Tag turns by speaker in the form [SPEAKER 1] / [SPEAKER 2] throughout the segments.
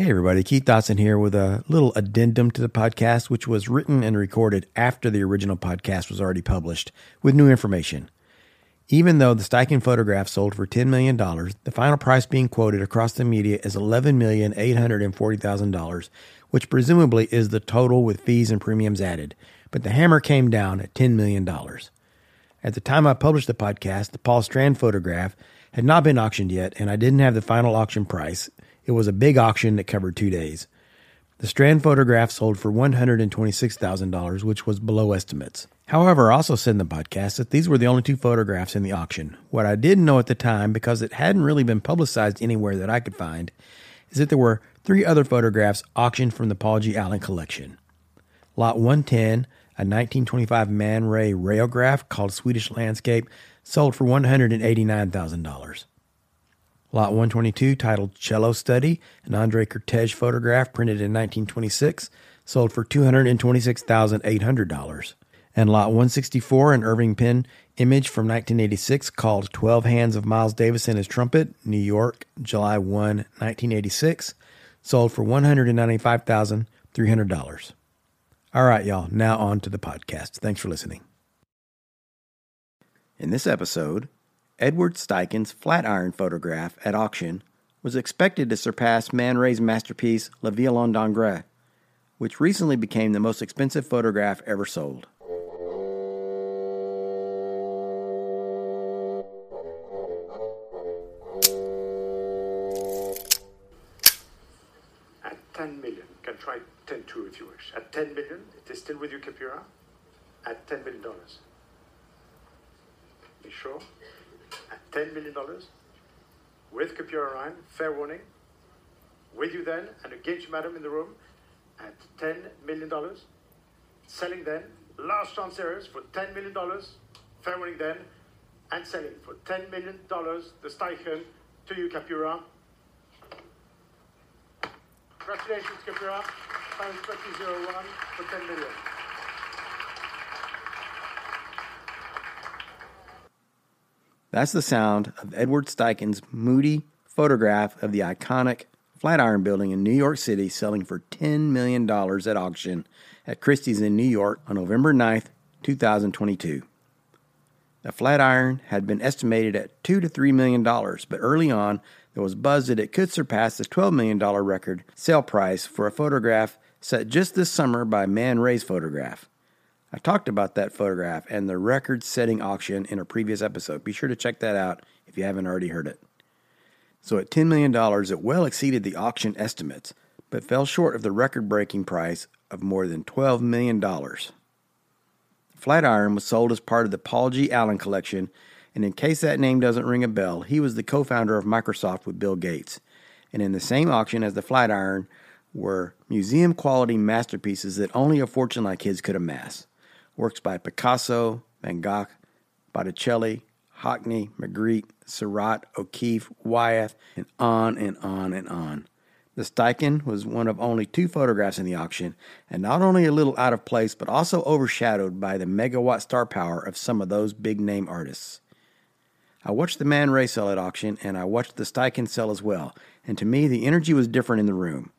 [SPEAKER 1] Hey, everybody. Keith Dotson here with a little addendum to the podcast, which was written and recorded after the original podcast was already published with new information. Even though the Steichen photograph sold for $10 million, the final price being quoted across the media is $11,840,000, which presumably is the total with fees and premiums added. But the hammer came down at $10 million. At the time I published the podcast, the Paul Strand photograph had not been auctioned yet, and I didn't have the final auction price. It was a big auction that covered two days. The Strand photograph sold for $126,000, which was below estimates. However, I also said in the podcast that these were the only two photographs in the auction. What I didn't know at the time, because it hadn't really been publicized anywhere that I could find, is that there were three other photographs auctioned from the Paul G. Allen collection. Lot 110, a 1925 Man Ray rayograph called Swedish Landscape, sold for $189,000. Lot 122, titled Cello Study, an Andre Kertész photograph printed in 1926, sold for $226,800. And Lot 164, an Irving Penn image from 1986 called 12 Hands of Miles Davis and His Trumpet, New York, July 1, 1986, sold for $195,300. All right, y'all, now on to the podcast. Thanks for listening. In this episode, Edward Steichen's Flatiron photograph at auction was expected to surpass Man Ray's masterpiece Le Violon d'Ingres, which recently became the most expensive photograph ever sold.
[SPEAKER 2] At 10 million, can try 10 2 if you wish. At 10 million, it is still with you, Capura. At 10 million dollars. Be sure? At 10 million dollars, with Capura Ryan, fair warning. With you then, and against madam in the room, at 10 million dollars. Selling then, last chance series for 10 million dollars. Fair warning then, and selling for 10 million dollars. The Steichen to you, Capura. Congratulations, Capura. Times 2001 for 10 million.
[SPEAKER 1] That's the sound of Edward Steichen's moody photograph of the iconic Flatiron Building in New York City selling for $10 million at auction at Christie's in New York on November 9th, 2022. The Flatiron had been estimated at 2 to $3 million, but early on there was buzz that it could surpass the $12 million record sale price for a photograph set just this summer by Man Ray's photograph. I talked about that photograph and the record setting auction in a previous episode. Be sure to check that out if you haven't already heard it. So, at $10 million, it well exceeded the auction estimates, but fell short of the record breaking price of more than $12 million. Flatiron was sold as part of the Paul G. Allen collection, and in case that name doesn't ring a bell, he was the co founder of Microsoft with Bill Gates. And in the same auction as the Flatiron were museum quality masterpieces that only a fortune like his could amass works by Picasso, Van Gogh, Botticelli, Hockney, Magritte, Seurat, O'Keeffe, Wyeth, and on and on and on. The Steichen was one of only two photographs in the auction, and not only a little out of place, but also overshadowed by the megawatt star power of some of those big name artists. I watched the Man Ray sell at auction, and I watched the Steichen sell as well, and to me, the energy was different in the room.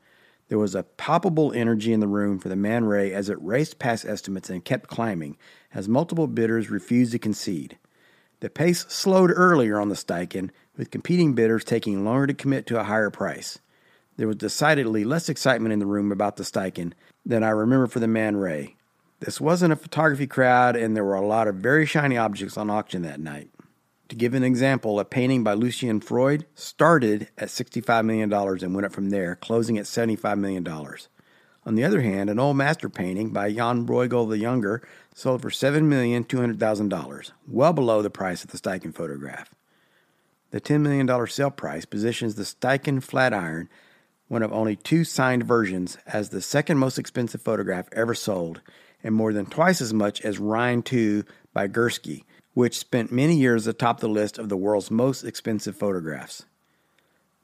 [SPEAKER 1] There was a palpable energy in the room for the Man Ray as it raced past estimates and kept climbing as multiple bidders refused to concede. The pace slowed earlier on the Steichen, with competing bidders taking longer to commit to a higher price. There was decidedly less excitement in the room about the Steichen than I remember for the Man Ray. This wasn't a photography crowd, and there were a lot of very shiny objects on auction that night. To give an example, a painting by Lucian Freud started at $65 million and went up from there, closing at $75 million. On the other hand, an old master painting by Jan Bruegel the Younger sold for $7,200,000, well below the price of the Steichen photograph. The $10 million sale price positions the Steichen Flatiron one of only two signed versions, as the second most expensive photograph ever sold, and more than twice as much as Rhine 2 by Gursky, which spent many years atop the list of the world's most expensive photographs.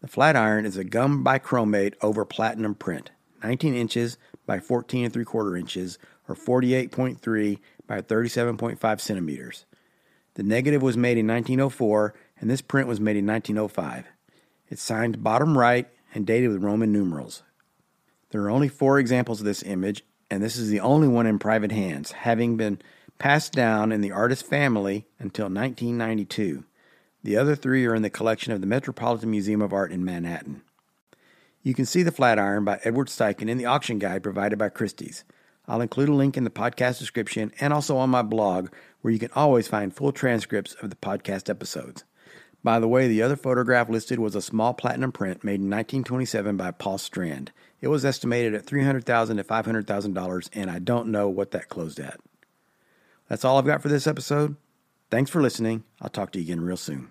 [SPEAKER 1] The Flatiron is a gum bichromate over platinum print, 19 inches by 14 and 3 quarter inches, or 48.3 by 37.5 centimeters. The negative was made in 1904, and this print was made in 1905. It's signed bottom right and dated with Roman numerals. There are only four examples of this image, and this is the only one in private hands, having been passed down in the artist's family until 1992. The other three are in the collection of the Metropolitan Museum of Art in Manhattan. You can see the Flatiron by Edward Steichen in the auction guide provided by Christie's. I'll include a link in the podcast description and also on my blog, where you can always find full transcripts of the podcast episodes. By the way, the other photograph listed was a small platinum print made in 1927 by Paul Strand. It was estimated at 300,000 to $500,000, and I don't know what that closed at. That's all I've got for this episode. Thanks for listening. I'll talk to you again real soon.